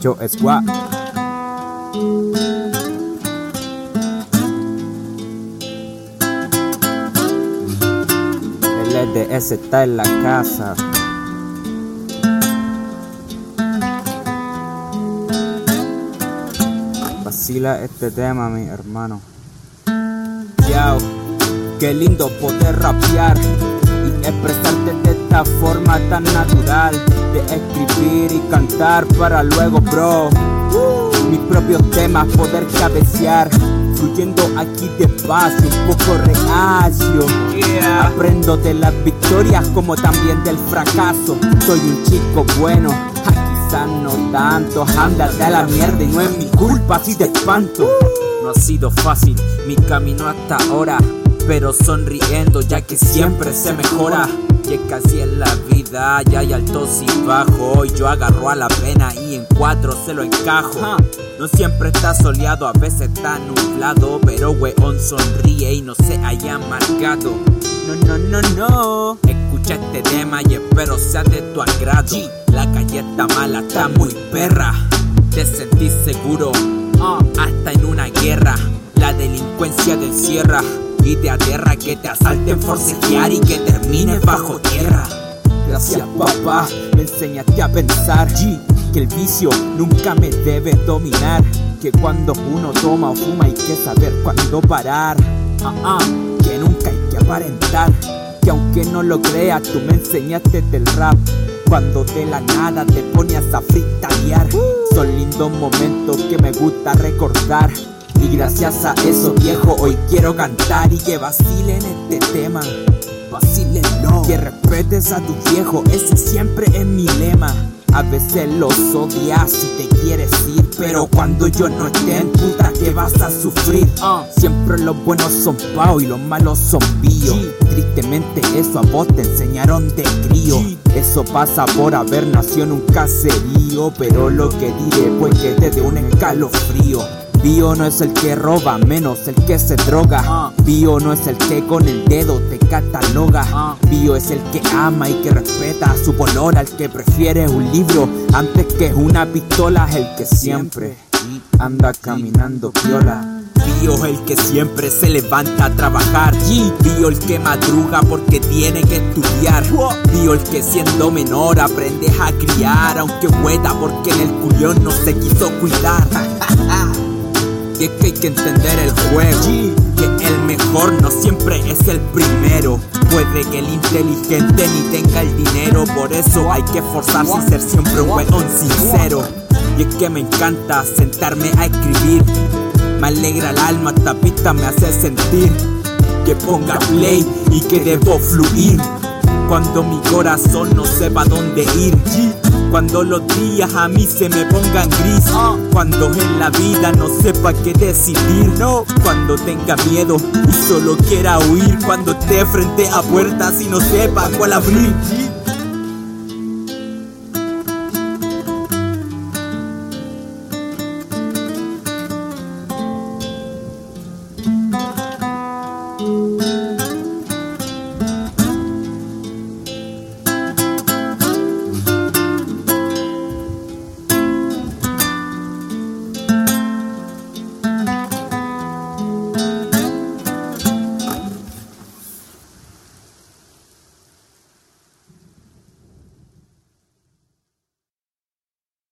Yo Squad. El LDS está en la casa. Vacila este tema, mi hermano. Yao, qué lindo poder rapear expresarte de esta forma tan natural. De escribir y cantar para luego, bro. Mis propios temas poder cabecear. Fluyendo aquí despacio, un poco reacio. Aprendo de las victorias como también del fracaso. Soy un chico bueno, quizás no tanto. Ándate a la mierda y no es mi culpa si te espanto. No ha sido fácil mi camino hasta ahora, pero sonriendo ya que siempre se mejora. Es casi en la vida ya hay altos y bajos. Y yo agarro a la pena y en cuatro se lo encajo. No siempre está soleado, a veces está nublado. Pero weón sonríe y no se haya marcado. No, no, no, no. Escucha este tema y espero sea de tu agrado. La calle está mala, está muy perra. Te sentís seguro, hasta en una guerra. La delincuencia te encierra y te aterra que te asalten forcejear y que termines bajo tierra. Gracias papá, me enseñaste a pensar que el vicio nunca me debe dominar. Que cuando uno toma o fuma hay que saber cuándo parar. Ah, ah, que nunca hay que aparentar. Que aunque no lo creas, tú me enseñaste del rap. Cuando de la nada te ponías a fritalear. Son lindos momentos que me gusta recordar. Y gracias a eso viejo hoy quiero cantar y que vacilen este tema. Vacílenlo. Que respetes a tu viejo, ese siempre es mi lema. A veces los odias y te quieres ir, pero cuando yo no esté en puta que vas a sufrir. Siempre los buenos son pao y los malos son bio. Tristemente eso a vos te enseñaron de crío. Eso pasa por haber nacido en un caserío, pero lo que diré fue que te dé un escalofrío. Bio no es el que roba, menos el que se droga. Bio no es el que con el dedo te cataloga. Bio es el que ama y que respeta a su polola, el que prefiere un libro antes que una pistola, el que siempre anda caminando piola. Bio el que siempre se levanta a trabajar. Bio el que madruga porque tiene que estudiar. Bio el que siendo menor aprendes a criar, aunque hueta porque en el culión no se quiso cuidar. Y es que hay que entender el juego. Que el mejor no siempre es el primero. Puede que el inteligente ni tenga el dinero. Por eso hay que esforzarse y ser siempre un weón sincero. Y es que me encanta sentarme a escribir. Me alegra el alma, esta pista me hace sentir. Que ponga play y que debo fluir. Cuando mi corazón no sepa dónde ir. Cuando los días a mí se me pongan gris. Cuando en la vida no sepa qué decidir. No. Cuando tenga miedo y solo quiera huir. Cuando esté frente a puertas y no sepa cuál abrir.